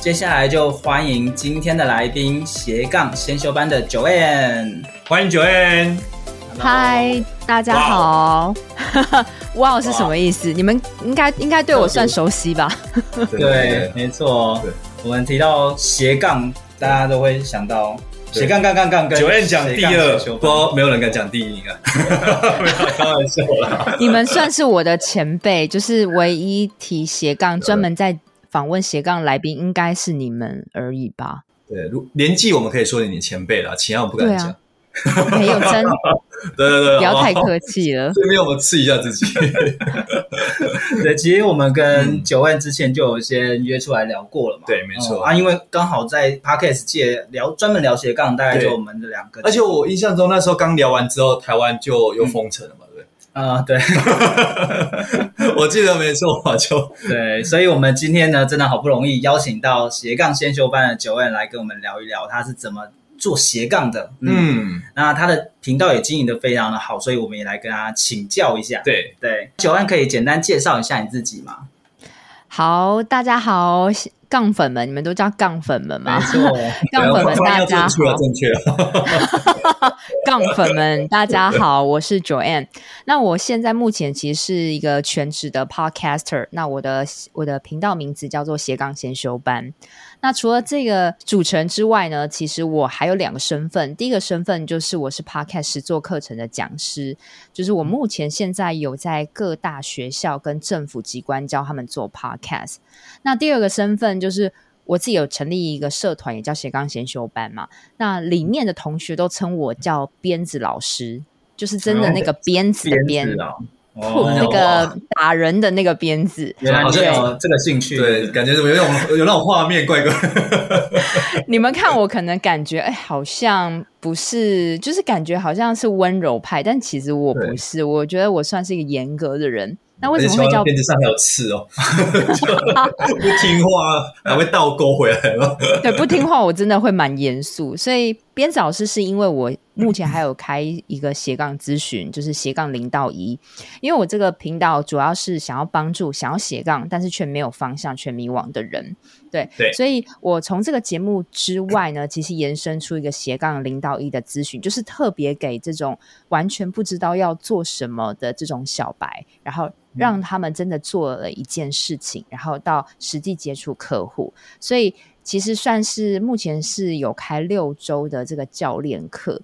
接下来就欢迎今天的来宾斜杠先修班的 Joanne，欢迎 Joanne。嗨，大家好。哇、wow，是什么意思？你们应该应该对我算熟悉吧？对，没错。我们提到斜杠，大家都会想到斜杠杠杠杠。Joanne 讲第二，不没有人敢讲第一个。开玩笑啦。你们算是我的前辈，就是唯一提斜杠，专门在。访问斜杠来宾应该是你们而已吧？对，如年纪我们可以说你前辈了，其他我不敢讲。没有真，对对对，不要太客气了。这边我们刺一下自己。对，其实我们跟 Joanne 之前就有先约出来聊过了嘛。对，没错、嗯、啊，因为刚好在 Podcast 界聊专门聊斜杠，大概就我们的两个。而且我印象中那时候刚聊完之后，台湾就又封城了嘛。嗯啊、uh，对，我记得没错，就对，所以，我们今天呢，真的好不容易邀请到斜杠先修班的 Joanne 来跟我们聊一聊，他是怎么做斜杠的。嗯，嗯那他的频道也经营的非常的好，所以我们也来跟他请教一下。对对，Joanne 可以简单介绍一下你自己吗？好，大家好。杠粉们，你们都叫杠粉们吗？没错，杠粉们大家好。正确。杠粉们大家好，我是 Joanne。那我现在目前其实是一个全职的 Podcaster。那我的我的频道名字叫做斜杠先修班。那除了这个主持人之外呢，其实我还有两个身份。第一个身份就是我是 Podcast 实作课程的讲师，就是我目前现在有在各大学校跟政府机关教他们做 Podcast。那第二个身份就是我自己有成立一个社团，也叫斜杠先修班嘛。那里面的同学都称我叫鞭子老师，就是真的那个鞭子的鞭。哦、那个打人的那个鞭子，原来好像有这个兴趣，对，感觉有那种有那种画面，怪怪。你们看我可能感觉，哎，好像不是，就是感觉好像是温柔派，但其实我不是，我觉得我算是一个严格的人。那为什么会叫鞭子上还有刺哦？不听话还会倒钩回来吗？对，不听话我真的会蛮严肃。所以鞭子老师是因为我目前还有开一个斜杠咨询，就是斜杠零到一。因为我这个频道主要是想要帮助想要斜杠但是却没有方向、却迷惘的人。对对，所以我从这个节目之外呢，其实延伸出一个斜杠零到一的咨询，就是特别给这种完全不知道要做什么的这种小白，然后。让他们真的做了一件事情，然后到实际接触客户，所以其实算是目前是有开六周的这个教练课，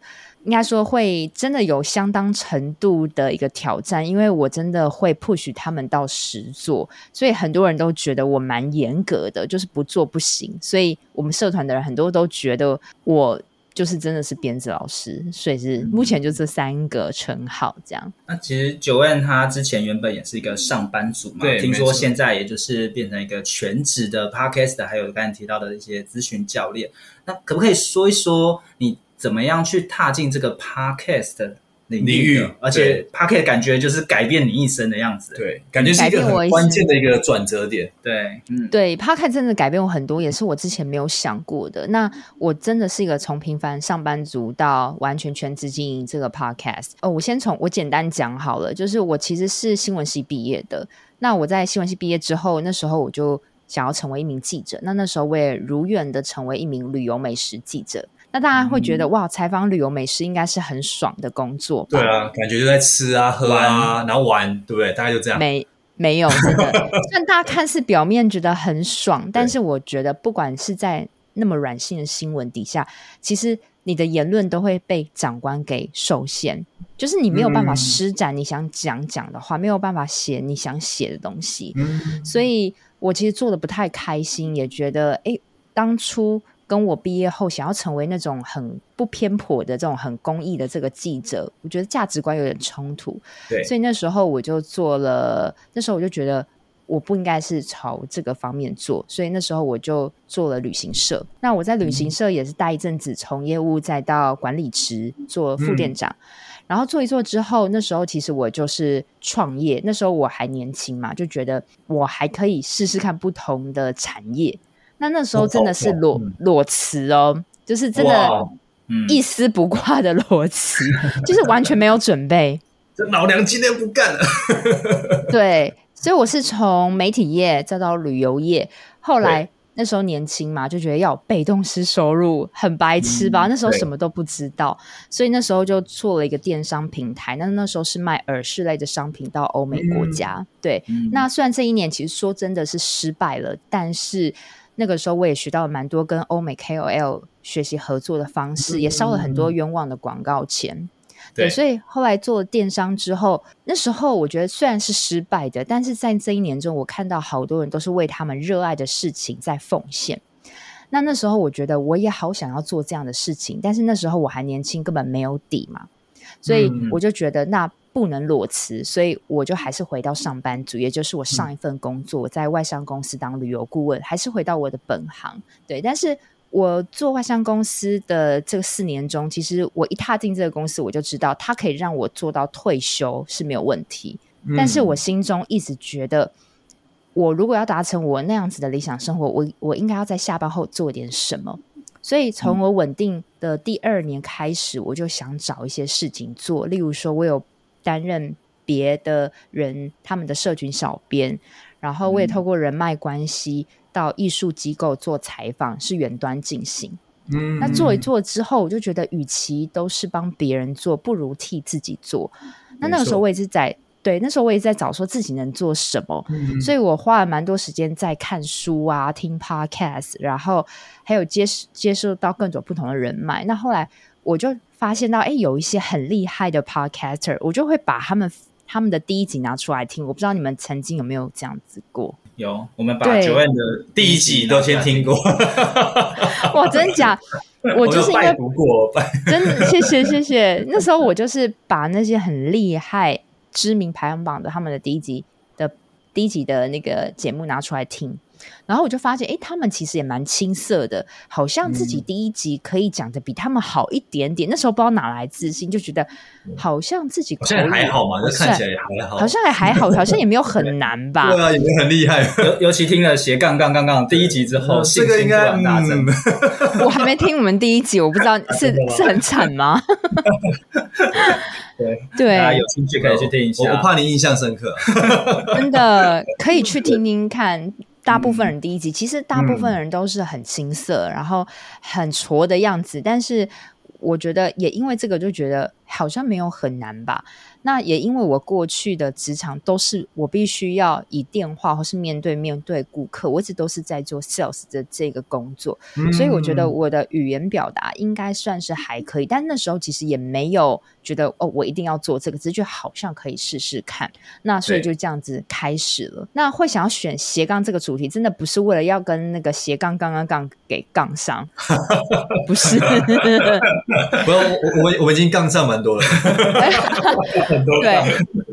应该说会真的有相当程度的一个挑战，因为我真的会 push 他们到实做，所以很多人都觉得我蛮严格的，就是不做不行，所以我们社团的人很多都觉得我。就是真的是编制老师，所以是目前就这三个称号这样。嗯、那其实 Joanne 他之前原本也是一个上班族嘛，对，听说现在也就是变成一个全职的 Podcast，还有刚才提到的一些咨询教练。那可不可以说一说你怎么样去踏进这个 Podcast？领域，而且 Podcast 感觉就是改变你一生的样子，对，感觉是一个很关键的一个转折点，对，嗯，对 Podcast 真的改变我很多，也是我之前没有想过的。那我真的是一个从平凡上班族到完全全职经营这个 Podcast。哦，我先从我简单讲好了，就是我其实是新闻系毕业的。那我在新闻系毕业之后，那时候我就。想要成为一名记者。那那时候我也如愿的成为一名旅游美食记者。那大家会觉得、嗯、哇，采访旅游美食应该是很爽的工作。对啊，感觉就在吃啊、喝啊，然后玩，对不对？大概就这样。没没有真的，虽然大家看似表面觉得很爽，但是我觉得不管是在那么软性的新闻底下，其实你的言论都会被长官给受限，就是你没有办法施展你想讲讲的话，嗯、没有办法写你想写的东西。嗯、所以我其实做的不太开心，也觉得哎，当初。跟我毕业后想要成为那种很不偏颇的这种很公益的这个记者，我觉得价值观有点冲突。对，所以那时候我就做了，那时候我就觉得我不应该是朝这个方面做，所以那时候我就做了旅行社。那我在旅行社也是待一阵子，从业务再到管理职做副店长，嗯、然后做一做之后，那时候其实我就是创业。那时候我还年轻嘛，就觉得我还可以试试看不同的产业。那那时候真的是裸、嗯、裸辞哦，就是真的，一丝不挂的裸辞，嗯、就是完全没有准备。这老娘今天不干了。对，所以我是从媒体业再到旅游业，后来那时候年轻嘛，就觉得要有被动式收入，很白痴吧？嗯、那时候什么都不知道，所以那时候就做了一个电商平台。那那时候是卖耳饰类的商品到欧美国家。嗯、对，嗯、那虽然这一年其实说真的是失败了，但是。那个时候我也学到了蛮多跟欧美 KOL 学习合作的方式，嗯、也烧了很多冤枉的广告钱。对，对，所以后来做了电商之后，那时候我觉得虽然是失败的，但是在这一年中，我看到好多人都是为他们热爱的事情在奉献。那那时候我觉得我也好想要做这样的事情，但是那时候我还年轻，根本没有底嘛，所以我就觉得那。不能裸辞，所以我就还是回到上班族，也就是我上一份工作，在外商公司当旅游顾问，还是回到我的本行。对，但是我做外商公司的这四年中，其实我一踏进这个公司，我就知道它可以让我做到退休是没有问题。但是我心中一直觉得，我如果要达成我那样子的理想生活，我我应该要在下班后做点什么。所以从我稳定的第二年开始，我就想找一些事情做，例如说，我有。担任别的人他们的社群小编，然后我也透过人脉关系到艺术机构做采访，是远端进行。嗯，那做一做之后，我就觉得，与其都是帮别人做，不如替自己做。那那个时候我也是在错对，那时候我也在找说自己能做什么，嗯、所以我花了蛮多时间在看书啊、听 podcast，然后还有接接受到各种不同的人脉。那后来我就。发现到哎，有一些很厉害的 podcaster，我就会把他们他们的第一集拿出来听。我不知道你们曾经有没有这样子过？有，我们把 Joanne 的第一集都先听过。哇，真假？我就是因为拜读过，真的谢谢谢谢。那时候我就是把那些很厉害、知名排行榜的他们的第一集的第一集的那个节目拿出来听。然后我就发现，哎，他们其实也蛮青涩的，好像自己第一集可以讲的比他们好一点点。嗯、那时候不知道哪来自信，就觉得好像自己可以好像还好嘛，就看起来也还好，好像也还好，好像也没有很 难吧？对啊，也没有很厉害。尤尤其听了斜杠杠杠杠第一集之后，嗯、这个应该大增。我还没听我们第一集，我不知道是是很惨吗？对对，大家有兴趣可以去听一下。我不怕你印象深刻，真的可以去听听看。大部分人第一集，其实大部分人都是很青涩，嗯、然后很挫的样子，但是我觉得也因为这个，就觉得好像没有很难吧。那也因为我过去的职场都是我必须要以电话或是面对面对顾客，我一直都是在做 sales 的这个工作，嗯、所以我觉得我的语言表达应该算是还可以。但那时候其实也没有觉得哦，我一定要做这个，只是觉得好像可以试试看。那所以就这样子开始了。那会想要选斜杠这个主题，真的不是为了要跟那个斜杠杠杠杠给杠上，不是。不我我们我们已经杠上蛮多了。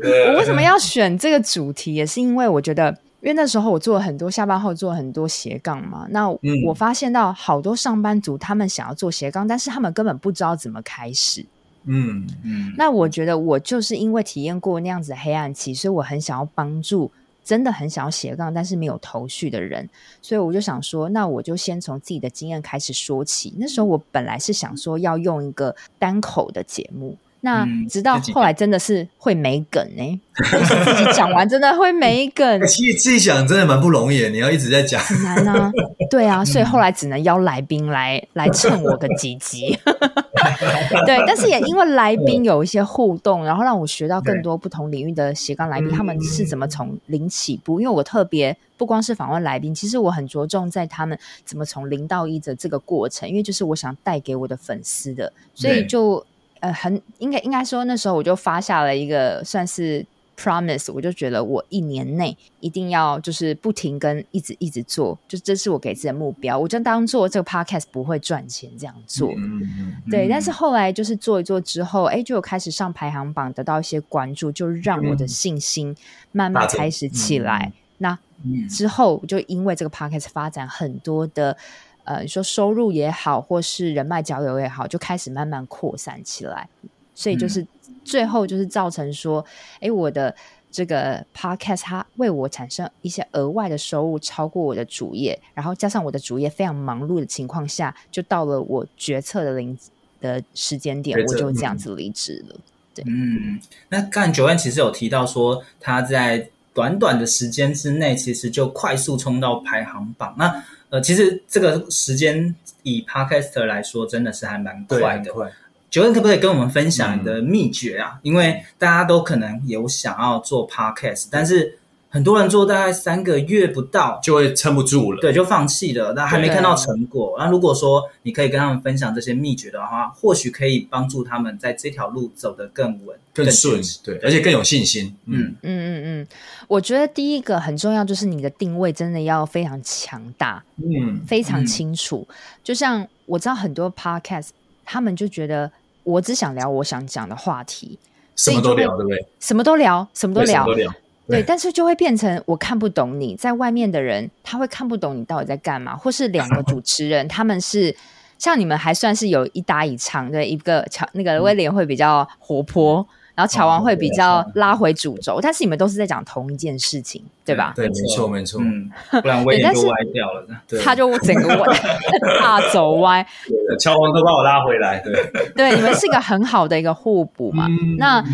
对，我为什么要选这个主题，也是因为我觉得，因为那时候我做了很多下班后做了很多斜杠嘛。那我发现到好多上班族，他们想要做斜杠，但是他们根本不知道怎么开始。嗯嗯。那我觉得我就是因为体验过那样子的黑暗期，所以我很想要帮助真的很想要斜杠但是没有头绪的人。所以我就想说，那我就先从自己的经验开始说起。那时候我本来是想说要用一个单口的节目。那直到后来真的是会没梗呢、自己讲完真的会没梗。其实自己讲真的蛮不容易，你要一直在讲，很难啊。对啊，所以后来只能邀来宾来来蹭我个几集。对，但是也因为来宾有一些互动，然后让我学到更多不同领域的斜杠来宾，他们是怎么从零起步。因为我特别不光是访问来宾，其实我很着重在他们怎么从零到一的这个过程，因为就是我想带给我的粉丝的，所以就。呃，很应该应该说，那时候我就发下了一个算是 promise，我就觉得我一年内一定要就是不停跟一直一直做，就这是我给自己的目标。我就当做这个 podcast 不会赚钱这样做，嗯嗯、对。但是后来就是做一做之后，哎，就有开始上排行榜，得到一些关注，就让我的信心慢慢开始起来。嗯、那之后就因为这个 podcast 发展很多的。呃，你说收入也好，或是人脉交流也好，就开始慢慢扩散起来。所以就是最后就是造成说，哎、嗯，我的这个 podcast 它为我产生一些额外的收入，超过我的主业，然后加上我的主业非常忙碌的情况下，就到了我决策的临的时间点，我就这样子离职了。对，嗯，那刚才 Joanne 其实有提到说，他在短短的时间之内，其实就快速冲到排行榜。那呃，其实这个时间以 Podcaster 来说，真的是还蛮快的。Joanne 可不可以跟我们分享你的秘诀啊？嗯、因为大家都可能有想要做 Podcast，但是。很多人做大概三个月不到就会撑不住了，对，就放弃了。那还没看到成果。那如果说你可以跟他们分享这些秘诀的话，或许可以帮助他们在这条路走得更稳、更顺，对，而且更有信心。嗯嗯嗯嗯，我觉得第一个很重要就是你的定位真的要非常强大，嗯，非常清楚。嗯、就像我知道很多 podcast，他们就觉得我只想聊我想讲的话题，什么都聊，对不对？什么都聊，什么都聊。对，对，但是就会变成我看不懂你，在外面的人他会看不懂你到底在干嘛，或是两个主持人他们是像你们还算是有一搭一唱，对，一个乔那个威廉会比较活泼，然后乔王会比较拉回主轴，但是你们都是在讲同一件事情，对吧？对，没错没错，嗯，不然威廉就歪掉了，他就整个歪 大走歪，乔王都把我拉回来，对，对，你们是一个很好的一个互补嘛，那。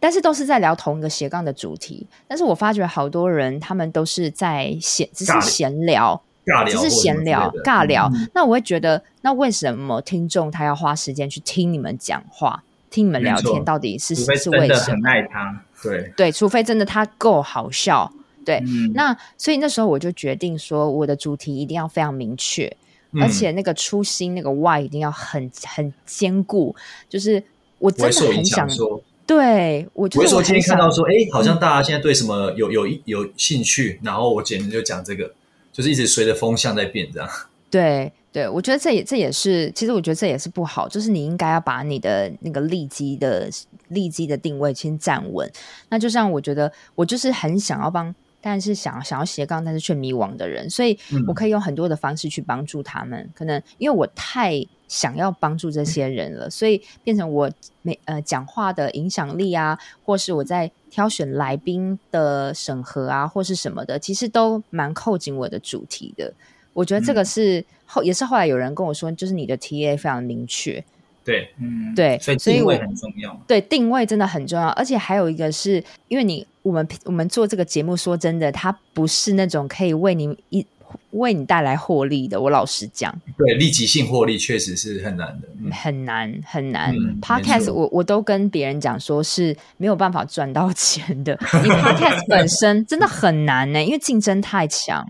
但是都是在聊同一个斜杠的主题，但是我发觉好多人他们都是在闲，只是闲聊，尬聊，只是闲聊，尬聊。嗯、那我会觉得，那为什么听众他要花时间去听你们讲话，听你们聊天，到底是是为什么？很爱他，对对，除非真的他够好笑，对。嗯、那所以那时候我就决定说，我的主题一定要非常明确，嗯、而且那个初心那个 why 一定要很很坚固，就是我真的很想说。对，我就会说今天看到说，哎，好像大家现在对什么有有有兴趣，然后我简直就讲这个，就是一直随着风向在变，这样。对对，我觉得这也这也是，其实我觉得这也是不好，就是你应该要把你的那个利基的利基的定位先站稳。那就像我觉得，我就是很想要帮。但是想想要斜杠，但是却迷惘的人，所以我可以用很多的方式去帮助他们。嗯、可能因为我太想要帮助这些人了，嗯、所以变成我没呃讲话的影响力啊，或是我在挑选来宾的审核啊，或是什么的，其实都蛮扣紧我的主题的。我觉得这个是后、嗯、也是后来有人跟我说，就是你的 TA 非常明确。对，嗯，对，所以定位很重要。对，定位真的很重要，而且还有一个是因为你我们我们做这个节目，说真的，它不是那种可以为你一为你带来获利的。我老实讲，对，立即性获利确实是很难的，嗯、很难很难。嗯、Podcast 我我都跟别人讲说是没有办法赚到钱的，你 Podcast 本身真的很难呢、欸，因为竞争太强。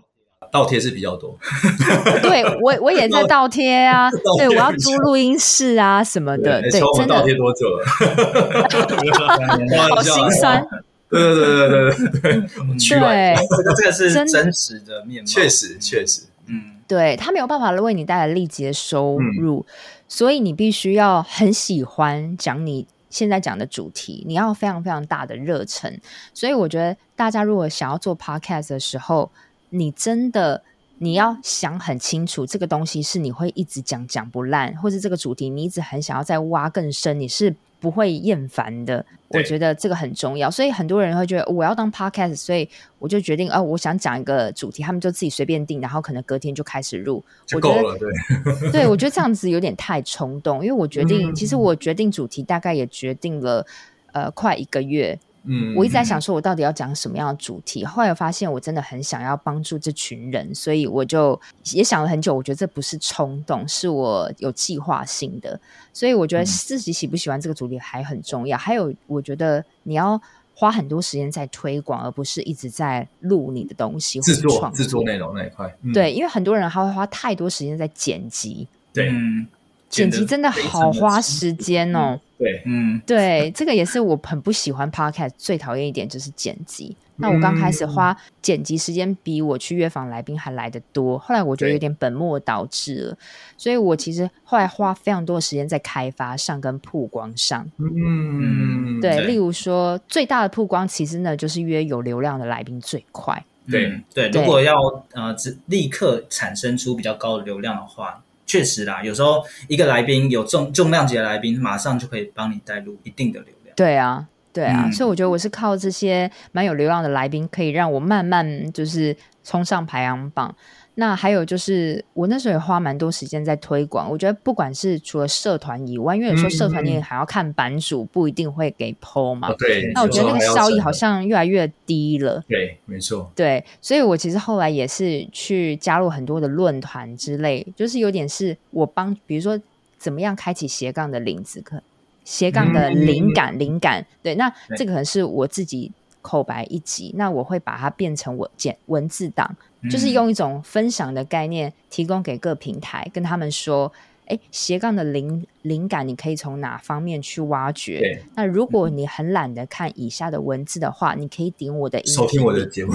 倒贴是比较多，对我我也在倒贴啊，对我要租录音室啊什么的，对，真的。倒贴多久了？好心酸。对对对对对对，对，这个是真实的面貌，确实确实，嗯，对他没有办法为你带来立即的收入，所以你必须要很喜欢讲你现在讲的主题，你要非常非常大的热忱。所以我觉得大家如果想要做 podcast 的时候，你真的你要想很清楚，这个东西是你会一直讲讲不烂，或者这个主题你一直很想要再挖更深，你是不会厌烦的。我觉得这个很重要，所以很多人会觉得我要当 podcast，所以我就决定，哦，我想讲一个主题，他们就自己随便定，然后可能隔天就开始录，就够了。对，对我觉得这样子有点太冲动，因为我决定，嗯、其实我决定主题大概也决定了，呃，快一个月。嗯，我一直在想说，我到底要讲什么样的主题？后来我发现，我真的很想要帮助这群人，所以我就也想了很久。我觉得这不是冲动，是我有计划性的。所以我觉得自己喜不喜欢这个主题还很重要。还有，我觉得你要花很多时间在推广，而不是一直在录你的东西或者创作、制作内容那一块。嗯、对，因为很多人他会花太多时间在剪辑。对。嗯剪辑真的好花时间哦。对，嗯，对，这个也是我很不喜欢 Podcast 最讨厌一点就是剪辑。那我刚开始花剪辑时间比我去约访来宾还来得多，后来我觉得有点本末倒置了，所以我其实后来花非常多的时间在开发上跟曝光上。嗯，对，例如说最大的曝光其实呢就是约有流量的来宾最快。对对，如果要呃立刻产生出比较高的流量的话。确实啦，有时候一个来宾有重重量级的来宾，马上就可以帮你带入一定的流量。对啊，对啊，嗯、所以我觉得我是靠这些蛮有流量的来宾，可以让我慢慢就是冲上排行榜。那还有就是，我那时候也花蛮多时间在推广。我觉得不管是除了社团以外，因为有时候社团你也还要看版主，不一定会给 po 嘛。哦、对。那我觉得那个效益好像越来越低了。对，没错。对，所以我其实后来也是去加入很多的论坛之类，就是有点是我帮，比如说怎么样开启斜杠的领子课，斜杠的灵感，灵、嗯、感。对，那这个可能是我自己。口白一集，那我会把它变成文简文字档，嗯，就是用一种分享的概念提供给各平台，跟他们说，哎，斜杠的灵灵感你可以从哪方面去挖掘？那如果你很懒得看以下的文字的话，嗯，你可以点我的音，收听我的节目。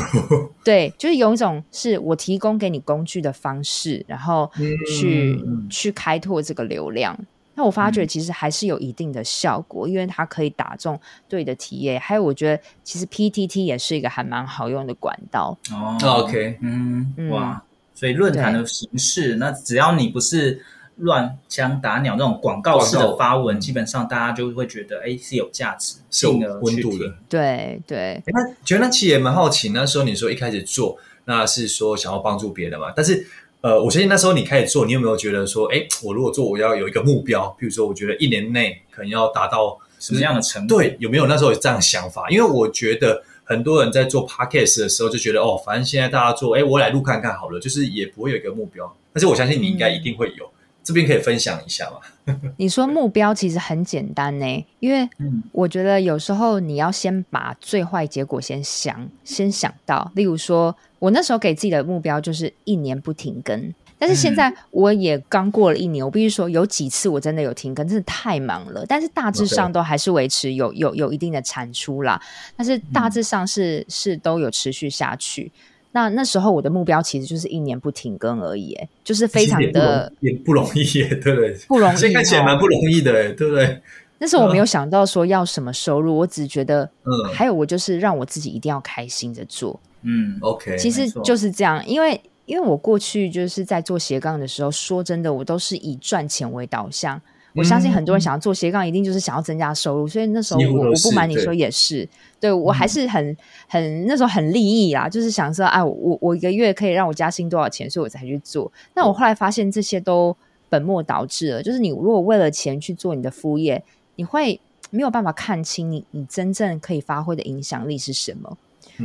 对，就是有一种是我提供给你工具的方式，然后去，嗯，去开拓这个流量。那我发觉其实还是有一定的效果，嗯、因为它可以打中对的体验。还有，我觉得其实 PTT 也是一个还蛮好用的管道。哦，OK，嗯，哇，所以论坛的形式，那只要你不是乱枪打鸟那种广告式的发文，基本上大家就会觉得哎是有价值、是有温度的。对对。那觉得那其实也蛮好奇，那时候你说一开始做，那是说想要帮助别人嘛？但是。呃，我相信那时候你开始做，你有没有觉得说，哎，我如果做，我要有一个目标，比如说，我觉得一年内可能要达到什么样的程度？对，有没有那时候有这样的想法？因为我觉得很多人在做 podcast 的时候就觉得，哦，反正现在大家做，哎，我来录看看好了，就是也不会有一个目标。但是我相信你应该一定会有，嗯、这边可以分享一下吗？你说目标其实很简单呢，因为我觉得有时候你要先把最坏结果先想，先想到，例如说。我那时候给自己的目标就是一年不停更，但是现在我也刚过了一年，我必须说有几次我真的有停更，真的太忙了。但是大致上都还是维持有有有一定的产出啦，但是大致上是、嗯、是都有持续下去。那那时候我的目标其实就是一年不停更而已，就是非常的也不容易耶，对不对？不容易，现在看起来蛮不容易的，对不对？但是我没有想到说要什么收入，我只觉得，嗯，还有我就是让我自己一定要开心的做。嗯，OK，其实就是这样，因为因为我过去就是在做斜杠的时候，说真的，我都是以赚钱为导向。我相信很多人想要做斜杠，一定就是想要增加收入，所以那时候我我不瞒你说也是，对，对我还是很很那时候很利益啦，就是想说，哎，我我一个月可以让我加薪多少钱，所以我才去做。那我后来发现这些都本末倒置了，就是你如果为了钱去做你的副业，你会没有办法看清你你真正可以发挥的影响力是什么。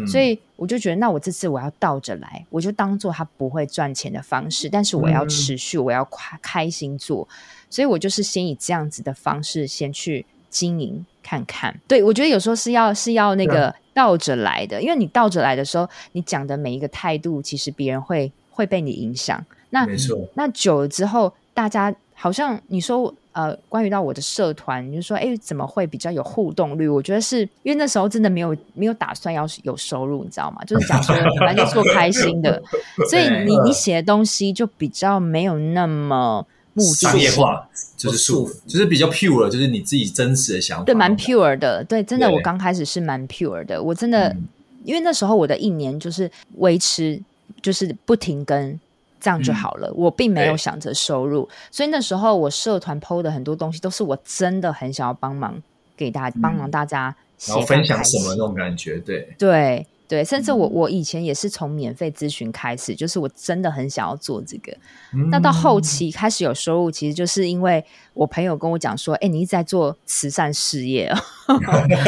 所以我就觉得，那我这次我要倒着来，我就当做他不会赚钱的方式，但是我要持续，我要开开心做，所以我就是先以这样子的方式先去经营看看。对，我觉得有时候是要是要那个倒着来的，因为你倒着来的时候，你讲的每一个态度，其实别人会会被你影响。那没错，那久了之后，大家好像你说。呃，关于到我的社团，你就说，哎，怎么会比较有互动率？我觉得是因为那时候真的没有没有打算要有收入，你知道吗？就是想说反正就做开心的，所以你你写的东西就比较没有那么目的商业化，就是束缚，就是比较 pure，就是你自己真实的想法，对，蛮 pure 的，对，真的，我刚开始是蛮 pure 的，我真的，因为那时候我的一年就是维持，就是不停更。这样就好了。嗯、我并没有想着收入，所以那时候我社团 PO 的很多东西都是我真的很想要帮忙给大家，帮、嗯、忙大家，然后分享什么那种感觉，对。对。对，甚至我我以前也是从免费咨询开始，就是我真的很想要做这个。嗯、那到后期开始有收入，其实就是因为我朋友跟我讲说：“哎，你一直在做慈善事业，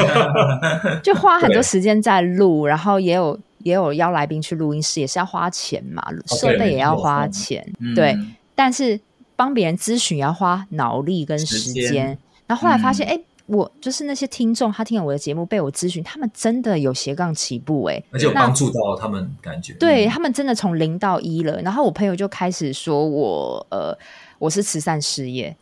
就花很多时间在录，然后也有也有邀来宾去录音室，也是要花钱嘛，设备也要花钱。嗯、对，但是帮别人咨询要花脑力跟时间。然后后来发现，哎、嗯。我就是那些听众，他听了我的节目，被我咨询，他们真的有斜杠起步哎、欸，而且有帮助到他们，感觉对他们真的从零到一了。然后我朋友就开始说我呃，我是慈善事业，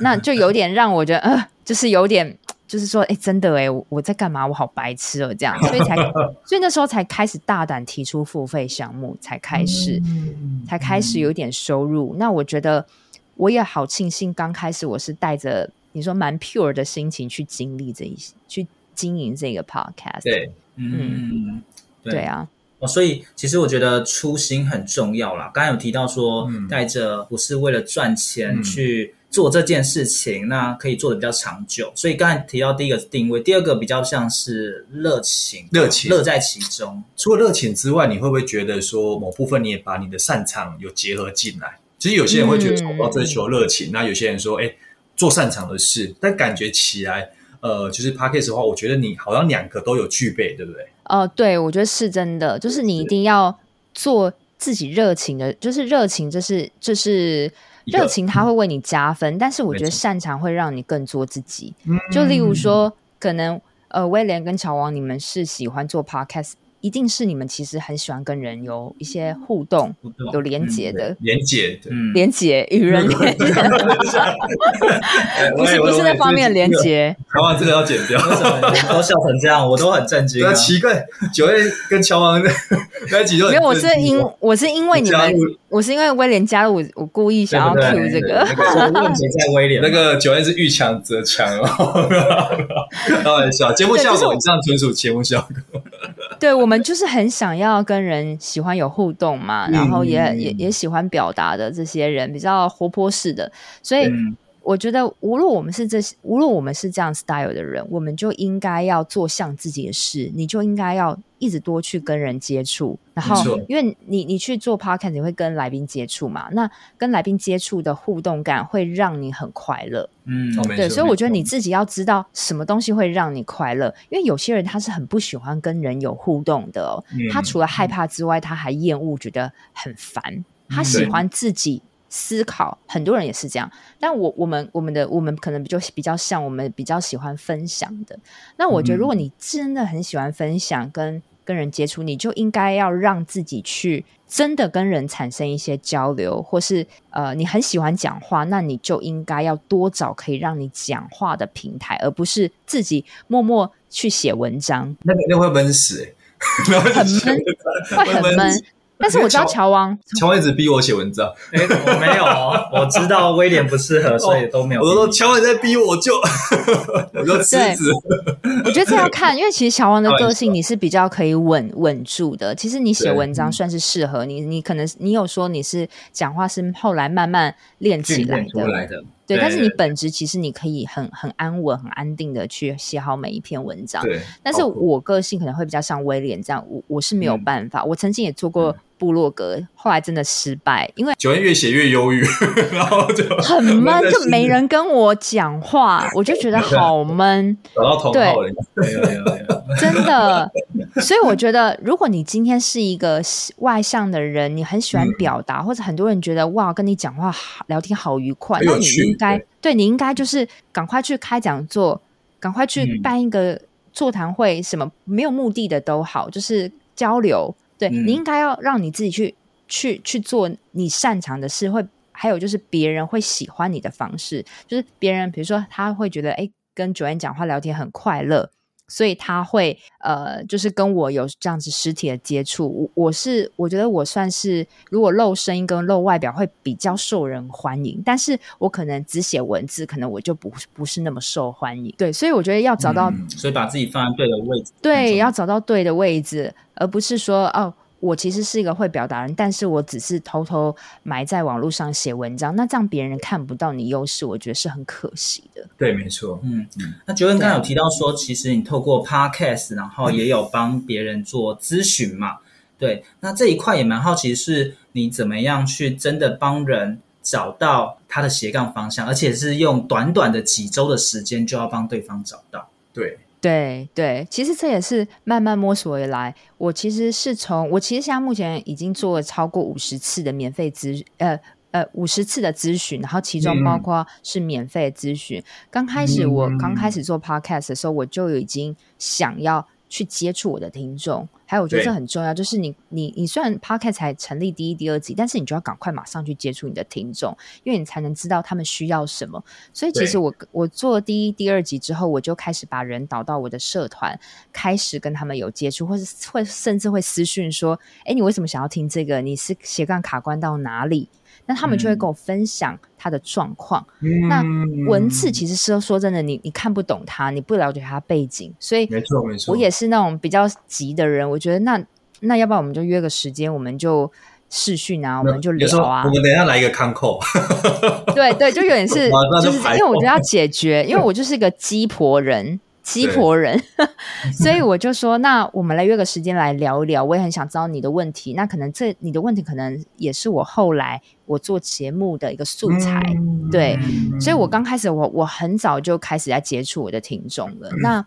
那就有点让我觉得呃，就是有点就是说哎、欸，真的哎、欸，我我在干嘛？我好白痴哦，这样，所以才 所以那时候才开始大胆提出付费项目，才开始、嗯、才开始有点收入。嗯、那我觉得我也好庆幸，刚开始我是带着。你说蛮 pure 的心情去经历这一些，去经营这个 podcast。对，嗯，对，对啊。哦，所以其实我觉得初心很重要啦。刚才有提到说，带着不是为了赚钱去做这件事情，嗯、那可以做的比较长久。所以刚才提到第一个定位，第二个比较像是热情，热情乐在其中。除了热情之外，你会不会觉得说某部分你也把你的擅长有结合进来？其实有些人会觉得说我要追求热情，嗯、那有些人说，哎。做擅长的事，但感觉起来，呃，就是 Podcast 的话，我觉得你好像两个都有具备，对不对？哦、呃，对，我觉得是真的，就是你一定要做自己热情的，就是热情，就是就是热情，它会为你加分。个但是我觉得擅长会让你更做自己。嗯、就例如说，可能呃，威廉跟乔王，你们是喜欢做 Podcast。一定是你们其实很喜欢跟人有一些互动、有连接的连接、嗯，连接与人连接，不是不是那方面连接。乔王这个要剪掉，为什么都笑成这样？我都很震惊。奇怪，九月跟乔王在一起就没有。我是因我是因为你们，我是因为威廉加入我，我故意想要 Q 这个。问题在威廉，那个九月是遇强则强哦。开玩笑，节目效果以上纯属节目效果。对我。我们就是很 想要跟人喜欢有互动嘛，然后也、嗯、也也喜欢表达的这些人，比较活泼式的，所以。嗯我觉得，无论我们是这，无论我们是这样 style 的人，我们就应该要做像自己的事。你就应该要一直多去跟人接触，然后，因为你你去做 podcast，你会跟来宾接触嘛？那跟来宾接触的互动感会让你很快乐。嗯，对，所以我觉得你自己要知道什么东西会让你快乐，因为有些人他是很不喜欢跟人有互动的哦。嗯、他除了害怕之外，他还厌恶，觉得很烦。他喜欢自己。思考，很多人也是这样，但我我们我们的我们可能就比较像，我们比较喜欢分享的。那我觉得，如果你真的很喜欢分享跟，跟跟人接触，你就应该要让自己去真的跟人产生一些交流，或是呃，你很喜欢讲话，那你就应该要多找可以让你讲话的平台，而不是自己默默去写文章。那肯定会闷死，欸，很闷，会很闷。但是我知道乔王，乔王一直逼我写文章。哎，我没有，我知道威廉不适合，所以都没有。我说乔王在逼我，就 我就辞职。我觉得这要看，因为其实乔王的个性你是比较可以稳稳住的。其实你写文章算是适合你，你可能你有说你是讲话是后来慢慢练起来的。对，但是你本质其实你可以很很安稳、很安定的去写好每一篇文章。对，但是我个性可能会比较像威廉这样，我我是没有办法。我曾经也做过。部落格后来真的失败，因为九月越写越忧郁，然后就很闷，就没人跟我讲话，我就觉得好闷。找到同好了，对，真的。所以我觉得，如果你今天是一个外向的人，你很喜欢表达，嗯、或者很多人觉得哇，跟你讲话好聊天好愉快，那你应该对，对你应该就是赶快去开讲座，赶快去办一个座谈会，什么没有目的的都好，就是交流。对，你应该要让你自己去去去做你擅长的事，会还有就是别人会喜欢你的方式，就是别人比如说他会觉得哎，跟 Joanne 讲话聊天很快乐，所以他会呃，就是跟我有这样子实体的接触。我我是我觉得我算是如果露声音跟露外表会比较受人欢迎，但是我可能只写文字，可能我就不不是那么受欢迎。对，所以我觉得要找到，嗯、所以把自己放在对的位置，对，要找到对的位置。而不是说哦，我其实是一个会表达人，但是我只是偷偷埋在网络上写文章，那这样别人看不到你优势，我觉得是很可惜的。对，没错。嗯嗯。那 Joan 刚刚有提到说，其实你透过 Podcast，然后也有帮别人做咨询嘛？嗯、对，那这一块也蛮好奇，是你怎么样去真的帮人找到他的斜杠方向，而且是用短短的几周的时间就要帮对方找到。对。对对，其实这也是慢慢摸索而来。我其实是从我其实现在目前已经做了超过五十次的免费咨呃呃五十次的咨询，然后其中包括是免费咨询。嗯、刚开始我刚开始做 podcast 的时候，我就已经想要。去接触我的听众，还有我觉得这很重要，就是你你你虽然 Podcast 才成立第一、第二集，但是你就要赶快马上去接触你的听众，因为你才能知道他们需要什么。所以其实我我做第一、第二集之后，我就开始把人导到我的社团，开始跟他们有接触，或是会甚至会私讯说：“哎，你为什么想要听这个？你是斜杠卡关到哪里？”那他们就会跟我分享他的状况。嗯、那文字其实是说真的，你你看不懂他，你不了解他背景，所以没错没错。我也是那种比较急的人，我觉得那那要不然我们就约个时间，我们就视讯啊，我们就聊啊。我们等一下来一个康扣。对对，就有点是，就是因为我觉得要解决，因为我就是一个鸡婆人。鸡婆人，所以我就说，那我们来约个时间来聊一聊。我也很想知道你的问题。那可能这你的问题，可能也是我后来我做节目的一个素材。嗯、对，所以我刚开始我我很早就开始在接触我的听众了。那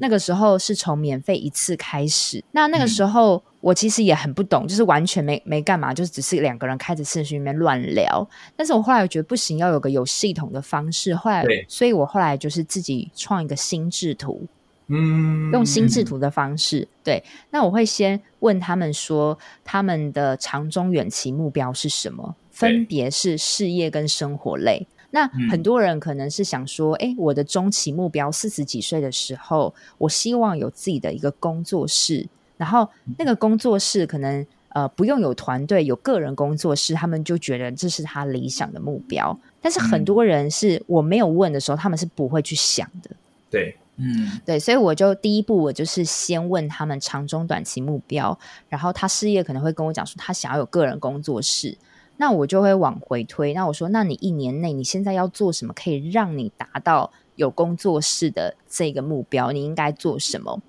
那个时候是从免费一次开始。那那个时候。我其实也很不懂，就是完全没没干嘛，就是只是两个人开着视讯里面乱聊。但是我后来我觉得不行，要有个有系统的方式。后来，所以我后来就是自己创一个心智图，嗯，用心智图的方式。对，那我会先问他们说，他们的长中远期目标是什么？分别是事业跟生活类。那很多人可能是想说，哎，我的中期目标四十几岁的时候，我希望有自己的一个工作室。然后那个工作室可能呃不用有团队，有个人工作室，他们就觉得这是他理想的目标。但是很多人是我没有问的时候，他们是不会去想的。对，嗯，对，所以我就第一步，我就是先问他们长中短期目标，然后他事业可能会跟我讲说他想要有个人工作室，那我就会往回推。那我说，那你一年内你现在要做什么，可以让你达到有工作室的这个目标？你应该做什么？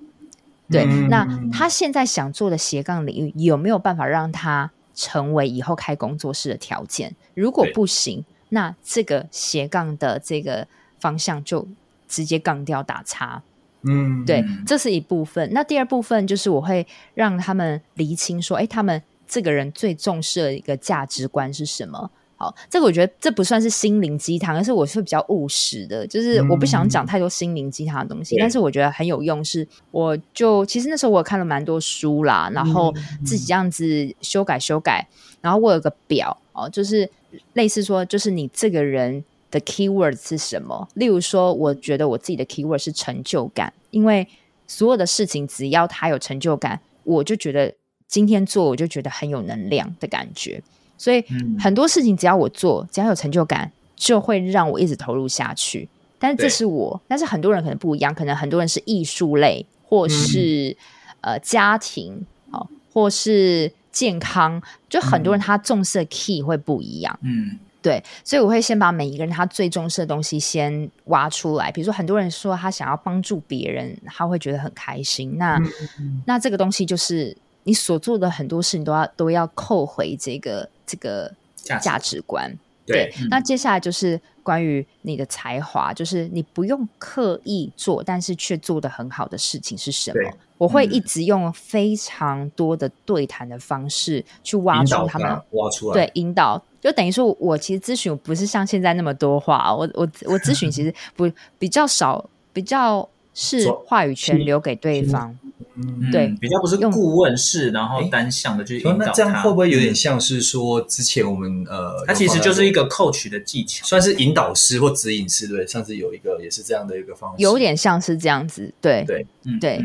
对，那他现在想做的斜杠领域有没有办法让他成为以后开工作室的条件？如果不行，那这个斜杠的这个方向就直接杠掉打叉。嗯，对，这是一部分。那第二部分就是我会让他们厘清说，哎，他们这个人最重视的一个价值观是什么？好，这个我觉得这不算是心灵鸡汤，而是我是比较务实的，就是我不想讲太多心灵鸡汤的东西，嗯、但是我觉得很有用。是，我就其实那时候我看了蛮多书啦，然后自己这样子修改修改，然后我有个表哦，就是类似说，就是你这个人的 keyword 是什么？例如说，我觉得我自己的 keyword 是成就感，因为所有的事情只要他有成就感，我就觉得今天做我就觉得很有能量的感觉。所以很多事情只要我做，只要有成就感，就会让我一直投入下去。但是这是我，但是很多人可能不一样，可能很多人是艺术类，或是、嗯、呃家庭，哦，或是健康，就很多人他重视的 key 会不一样。嗯，对，所以我会先把每一个人他最重视的东西先挖出来。比如说，很多人说他想要帮助别人，他会觉得很开心。那、嗯、那这个东西就是你所做的很多事情都要都要扣回这个。这个价值观，对，对，那接下来就是关于你的才华，就是你不用刻意做，但是却做得很好的事情是什么？我会一直用非常多的对谈的方式去挖出他们，挖出来，对，引导，就等于说我其实咨询不是像现在那么多话，我我我咨询其实不比较少，比较是话语权留给对方。嗯，对，比较不是顾问式，然后单向的去引导他。那这样会不会有点像是说，之前我们呃，它其实就是一个 coach 的技巧，算是引导师或指引师，对？上次有一个也是这样的一个方式，有点像是这样子，对对对。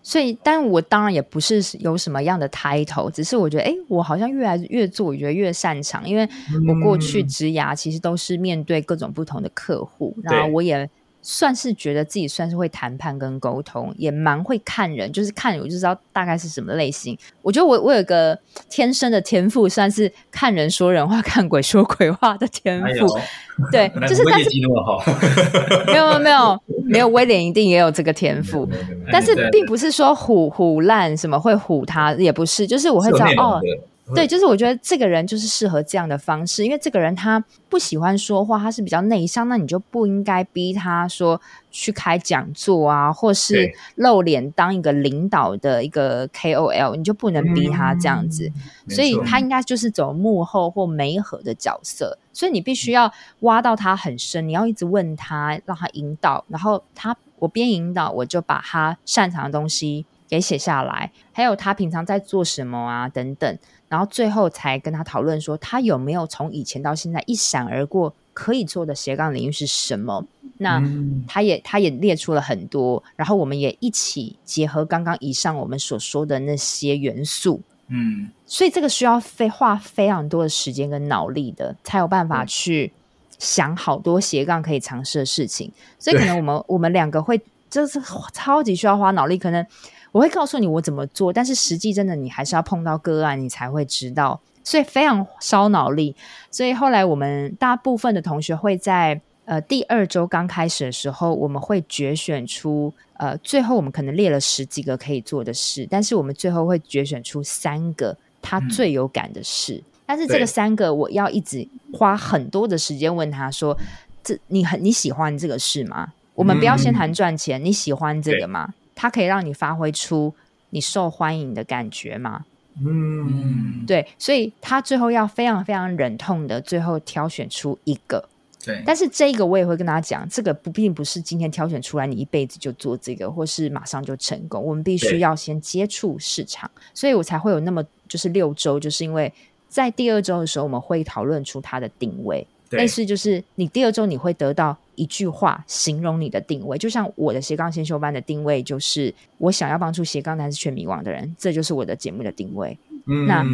所以，但我当然也不是有什么样的 title，只是我觉得，哎，我好像越来越做，我觉得越擅长，因为我过去职涯其实都是面对各种不同的客户，然后我也。算是觉得自己算是会谈判跟沟通，也蛮会看人，就是看我就知道大概是什么类型。我觉得我我有个天生的天赋，算是看人说人话，看鬼说鬼话的天赋。哎、对，就是但是 没有没有没有没有威廉一定也有这个天赋，但是并不是说唬唬烂什么会唬他，也不是，就是我会知道哦。对，就是我觉得这个人就是适合这样的方式，因为这个人他不喜欢说话，他是比较内向，那你就不应该逼他说去开讲座啊，或是露脸当一个领导的一个 KOL，你就不能逼他这样子，嗯、所以他应该就是走幕后或媒合的角色，所以你必须要挖到他很深，你要一直问他，让他引导，然后他我边引导，我就把他擅长的东西给写下来，还有他平常在做什么啊等等。然后最后才跟他讨论说，他有没有从以前到现在一闪而过可以做的斜杠领域是什么？那他也他也列出了很多，然后我们也一起结合刚刚以上我们所说的那些元素，嗯，所以这个需要费花非常多的时间跟脑力的，才有办法去想好多斜杠可以尝试的事情。所以可能我们我们两个会就是超级需要花脑力，可能。我会告诉你我怎么做，但是实际真的你还是要碰到个案，你才会知道，所以非常烧脑力。所以后来我们大部分的同学会在呃第二周刚开始的时候，我们会决选出呃最后我们可能列了十几个可以做的事，但是我们最后会决选出三个他最有感的事。嗯、但是这个三个我要一直花很多的时间问他说：“这你很你喜欢这个事吗？”我们不要先谈赚钱，嗯、你喜欢这个吗？它可以让你发挥出你受欢迎的感觉吗？嗯，对，所以他最后要非常非常忍痛的最后挑选出一个。对，但是这一个我也会跟大家讲，这个不并不是今天挑选出来你一辈子就做这个，或是马上就成功。我们必须要先接触市场，所以我才会有那么就是六周，就是因为在第二周的时候，我们会讨论出它的定位。类似就是你第二周你会得到一句话形容你的定位，就像我的斜杠先修班的定位就是我想要帮助斜杠男是全迷惘的人，这就是我的节目的定位。嗯、那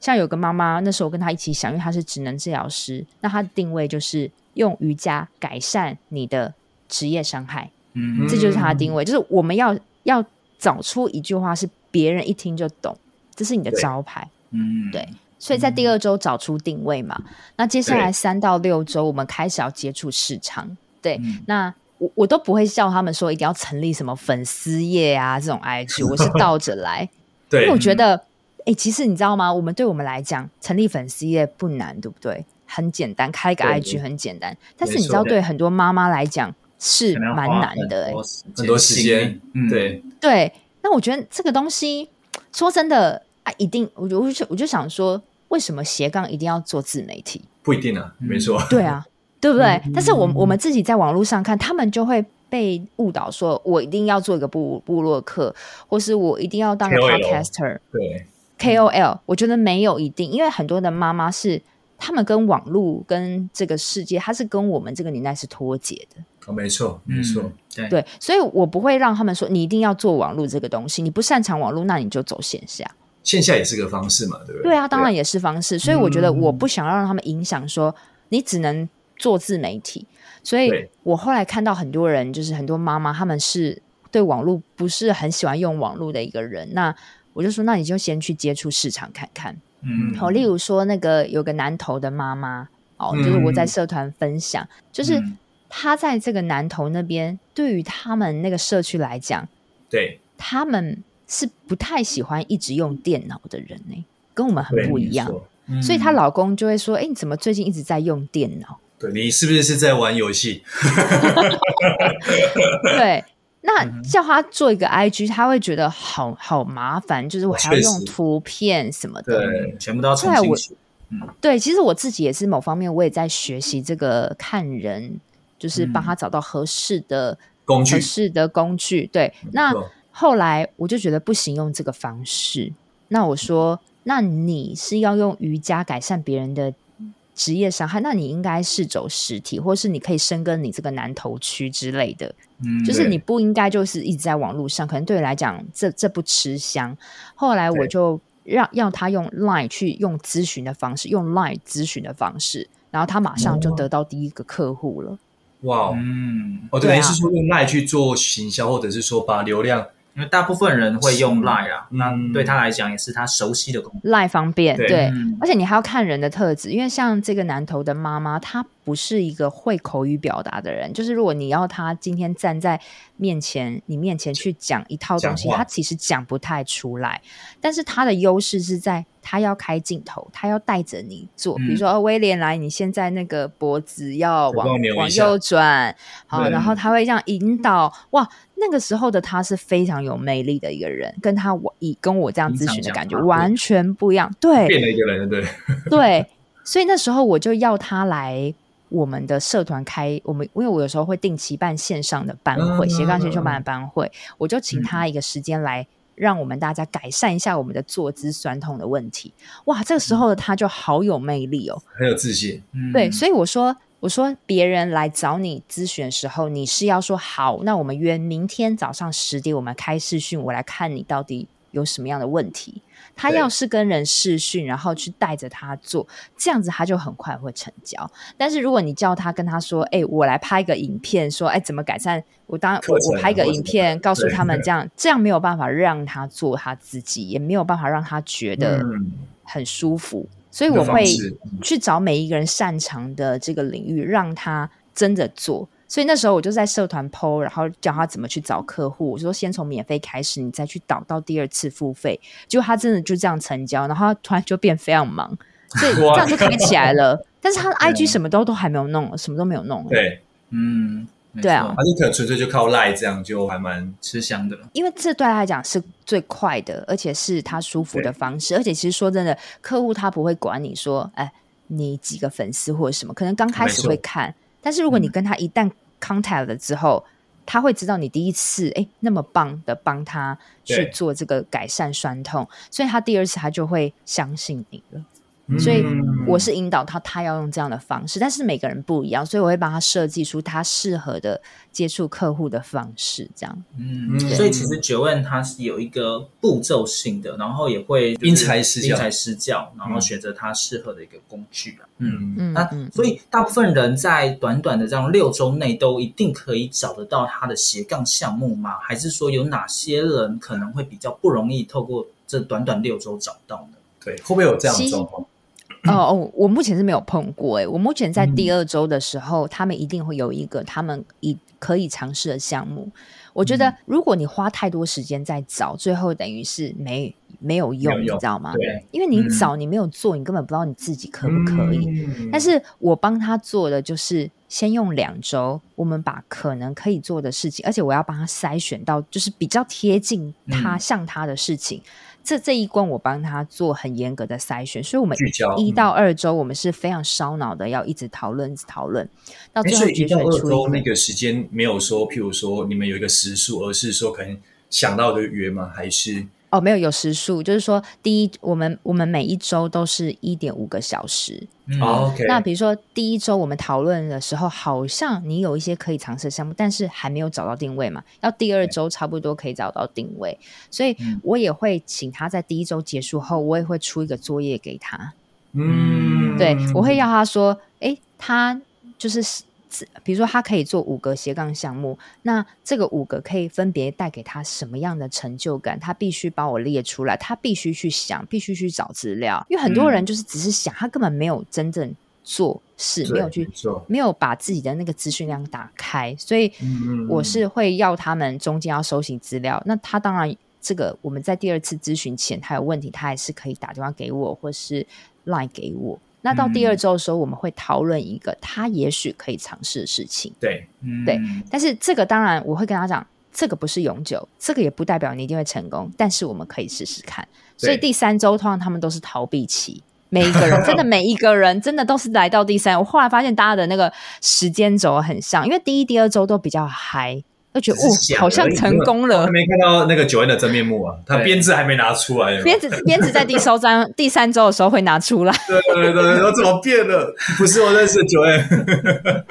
像有个妈妈，那时候跟她一起想，因为她是职能治疗师，那她的定位就是用瑜伽改善你的职业伤害。嗯，这就是她的定位，就是我们要要找出一句话是别人一听就懂，这是你的招牌。嗯，对。所以在第二周找出定位嘛，嗯、那接下来三到六周我们开始要接触市场。对，对嗯、那我我都不会叫他们说一定要成立什么粉丝页啊这种 IG，我是倒着来。对，因为我觉得，哎、欸，其实你知道吗？我们对我们来讲，成立粉丝页不难，对不对？很简单，开一个 IG 很简单。但是你知道，对很多妈妈来讲是蛮难的、欸，很多时间。嗯，对对。那我觉得这个东西，说真的啊，一定，我我就我就想说。为什么斜杠一定要做自媒体？不一定啊，没错。对啊，对不对？嗯、但是我我们自己在网络上看，他们就会被误导，说我一定要做一个部部落客，或是我一定要当个 podcaster。对，KOL，我觉得没有一定，因为很多的妈妈是他们跟网络跟这个世界，他是跟我们这个年代是脱节的。哦，没错，没错，嗯、对对，所以我不会让他们说你一定要做网络这个东西，你不擅长网络，那你就走线下。线下也是个方式嘛，对不对？对啊，当然也是方式。所以我觉得我不想要让他们影响，说你只能做自媒体。所以我后来看到很多人，就是很多妈妈，他们是对网络不是很喜欢用网络的一个人。那我就说，那你就先去接触市场看看。嗯，好，例如说那个有个南投的妈妈，哦，就是我在社团分享，就是她在这个南投那边，对于他们那个社区来讲，对他们。是不太喜欢一直用电脑的人呢、欸，跟我们很不一样，嗯、所以她老公就会说：“哎、欸，你怎么最近一直在用电脑？对，你是不是是在玩游戏？” 对，那叫他做一个 IG，他会觉得好好麻烦，就是我还要用图片什么的，对，全部都要重新学。嗯，对，其实我自己也是某方面，我也在学习这个看人，就是帮他找到合适的工具，合适的工具。对，那。后来我就觉得不行，用这个方式。那我说，那你是要用瑜伽改善别人的职业伤害？那你应该是走实体，或是你可以深耕你这个南头区之类的。嗯，就是你不应该就是一直在网络上，可能对你来讲，这这不吃香。后来我就让要他用 Line 去用咨询的方式，用 Line 咨询的方式，然后他马上就得到第一个客户了。哇，嗯，哦，等于是说用 Line 去做行销，或者是说把流量。因为大部分人会用 Line 啊，嗯、那对他来讲也是他熟悉的工具。Line 方便，对，对。嗯、而且你还要看人的特质，因为像这个男头的妈妈，她不是一个会口语表达的人，就是如果你要他今天站在面前，你面前去讲一套东西，他其实讲不太出来。但是他的优势是在他要开镜头，他要带着你做，嗯、比如说威廉来，你现在那个脖子要往往右转，好，然后他会这样引导，哇。那个时候的他是非常有魅力的一个人，跟他我以跟我这样咨询的感觉完全不一样。对，变了一个人，对。对。所以那时候我就要他来我们的社团开我们，因为我有时候会定期办线上的班会，斜杠先修班的班会，我就请他一个时间来让我们大家改善一下我们的坐姿酸痛的问题。哇，这个时候的他就好有魅力哦，很有自信。对，所以我说。我说别人来找你咨询的时候，你是要说好，那我们约明天早上十点，我们开视讯，我来看你到底有什么样的问题。他要是跟人试训，然后去带着他做，这样子他就很快会成交。但是如果你叫他跟他说，哎、欸，我来拍一个影片，说，哎、欸，怎么改善？我当我我拍一个影片，告诉他们这样，这样没有办法让他做他自己，也没有办法让他觉得很舒服。嗯所以我会去找每一个人擅长的这个领域，让他真的做。所以那时候我就在社团 po，然后教他怎么去找客户。我说先从免费开始，你再去导到第二次付费。结果他真的就这样成交，然后他突然就变非常忙，所以这样就开起来了。但是他的 IG 什么都都还没有弄，什么都没有弄。对，嗯。对啊，他就可能纯粹就靠赖这样就还蛮吃香的，因为这对他来讲是最快的，而且是他舒服的方式。而且其实说真的，客户他不会管你说，哎，你几个粉丝或者什么，可能刚开始会看，但是如果你跟他一旦 contact 了之后，嗯、他会知道你第一次哎那么棒的帮他去做这个改善酸痛，所以他第二次他就会相信你了。所以我是引导他，他要用这样的方式，但是每个人不一样，所以我会帮他设计出他适合的接触客户的方式，这样。嗯，所以其实 Joanne 他是有一个步骤性的，然后也会因材施因材施教，然后选择他适合的一个工具。嗯嗯，那所以大部分人在短短的这样六周内都一定可以找得到他的斜杠项目吗？还是说有哪些人可能会比较不容易透过这短短六周找到呢？对，会不会有这样的状况？哦哦，我目前是没有碰过诶。我目前在第二周的时候，嗯、他们一定会有一个他们以可以尝试的项目。我觉得，如果你花太多时间在找，最后等于是没没有用，你知道吗？对，因为你找你没有做，你根本不知道你自己可不可以。嗯、但是我帮他做的就是先用两周，我们把可能可以做的事情，而且我要帮他筛选到就是比较贴近他、嗯、像他的事情。这这一关我帮他做很严格的筛选，所以我们一到二周我们是非常烧脑的，要一直讨论，讨论。到最后决选出一周那个时间没有说，譬如说你们有一个时数，而是说可能想到就约吗？还是？哦，没有有时数，就是说，第一，我们我们每一周都是一点五个小时。嗯，OK。那比如说第一周我们讨论的时候，好像你有一些可以尝试的项目，但是还没有找到定位嘛？要第二周差不多可以找到定位，所以我也会请他在第一周结束后，我也会出一个作业给他。嗯，对，我会要他说，哎，他就是。比如说，他可以做五个斜杠项目，那这个五个可以分别带给他什么样的成就感？他必须把我列出来，他必须去想，必须去找资料。因为很多人就是只是想，他根本没有真正做事，嗯、没有去，没有把自己的那个资讯量打开。所以，我是会要他们中间要收集资料。那他当然，这个我们在第二次咨询前，他有问题，他还是可以打电话给我，或是 Line 给我。那到第二周的时候，我们会讨论一个他也许可以尝试的事情。对，对。但是这个当然我会跟他讲，这个不是永久，这个也不代表你一定会成功。但是我们可以试试看。所以第三周通常他们都是逃避期，每一个人 真的每一个人真的都是来到第三。我后来发现大家的那个时间轴很像，因为第一、第二周都比较嗨。就觉得哦，好像成功了。还没看到那个 Joanne 的真面目啊，他编制还没拿出来。编制编制在第收章第三周的时候会拿出来。对对对，我怎么变了？不是我认识 Joanne。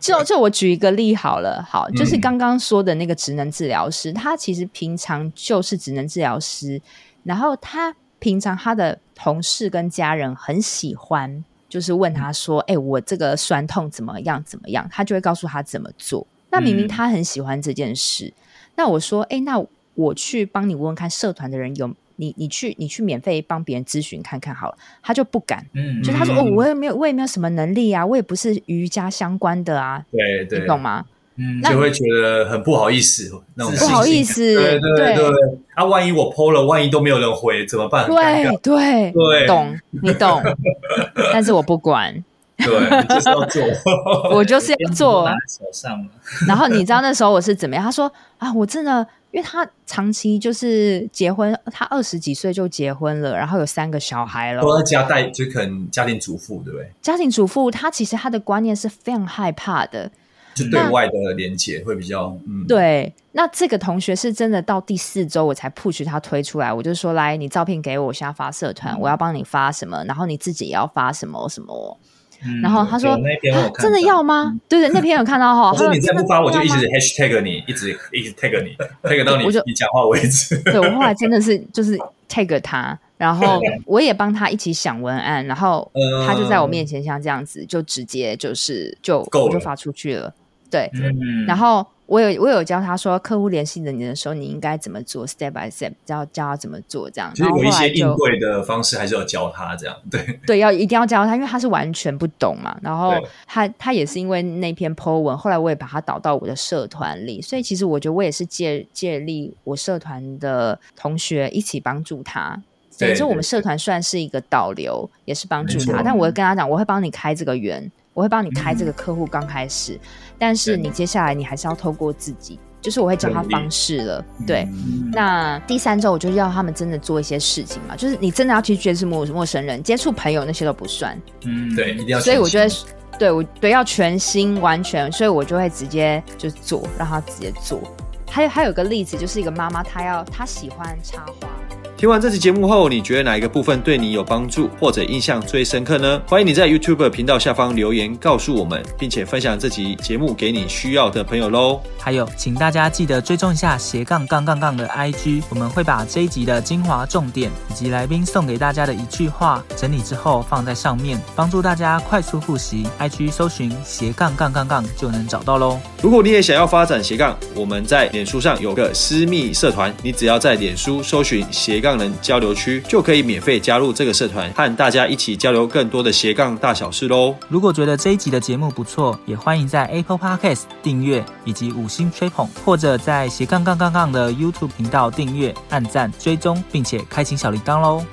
就就我举一个例好了，好，就是刚刚说的那个职能治疗师，嗯、他其实平常就是职能治疗师，然后他平常他的同事跟家人很喜欢就是问他说：“哎、欸，我这个酸痛怎么样？怎么样？”他就会告诉他怎么做。那明明他很喜欢这件事，嗯、那我说：“哎、欸，那我去帮你问问看，社团的人有你，你去你去免费帮别人咨询看看好了。”他就不敢，嗯，就他说：“哦，我也没有，我也没有什么能力啊，我也不是瑜伽相关的啊，对对，你懂吗？”嗯，就会觉得很不好意思，那种不好意思，对对对。啊，万一我 po 了，万一都没有人回，怎么办？对对对，懂你懂，但是我不管，对，就是要做，我就是要 做。手上了。然后你知道那时候我是怎么样？他说啊，我真的，因为他长期就是结婚，他二十几岁就结婚了，然后有三个小孩了，都在家带，就可能家庭主妇，对不对？家庭主妇，他其实他的观念是非常害怕的。是对外的连接会比较，嗯，对。那这个同学是真的到第四周我才 push 他推出来，我就说，来，你照片给我，我现在发社团，我要帮你发什么，然后你自己也要发什么什么。然后他说，真的要吗？对对，那篇有看到哈。他说你再不发，我就一直 hashtag 你，一直一直 tag 你，tag 到你你讲话为止。对，我后来真的是就是 tag 他，然后 我也帮他一起想文案，然后他就在我面前像这样子，就直接就是就我就发出去了。对，嗯、然后我有我有教他说，客户联系着你的时候，你应该怎么做，step by step，教教他怎么做，这样。其实有一些应对的方式，还是要教他这样。对对，要一定要教他，因为他是完全不懂嘛。然后他他也是因为那篇 po 文，后来我也把他导到我的社团里，所以其实我觉得我也是借借力我社团的同学一起帮助他。等于说我们社团算是一个导流，也是帮助他。但我会跟他讲，我会帮你开这个源。我会帮你开这个客户刚开始，嗯、但是你接下来你还是要透过自己，就是我会教他方式了。对，嗯、那第三周我就要他们真的做一些事情嘛，就是你真的要去接触陌陌生人，接触朋友那些都不算。嗯，对，一定要。所以我觉得，对我对要全心完全，所以我就会直接就做，让他直接做。还有还有个例子，就是一个妈妈，她要她喜欢插花。听完这期节目后，你觉得哪一个部分对你有帮助或者印象最深刻呢？欢迎你在 YouTube 频道下方留言告诉我们，并且分享这期节目给你需要的朋友喽。还有，请大家记得追踪一下斜杠杠杠杠的 IG，我们会把这一集的精华重点以及来宾送给大家的一句话整理之后放在上面，帮助大家快速复习。IG 搜寻斜杠杠杠杠就能找到喽。如果你也想要发展斜杠，我们在脸书上有个私密社团，你只要在脸书搜寻斜杠。杠人交流区就可以免费加入这个社团，和大家一起交流更多的斜杠大小事喽。如果觉得这一集的节目不错，也欢迎在 Apple Podcast 订阅以及五星吹捧，或者在斜杠杠杠杠的 YouTube 频道订阅、按赞、追踪，并且开启小铃铛喽。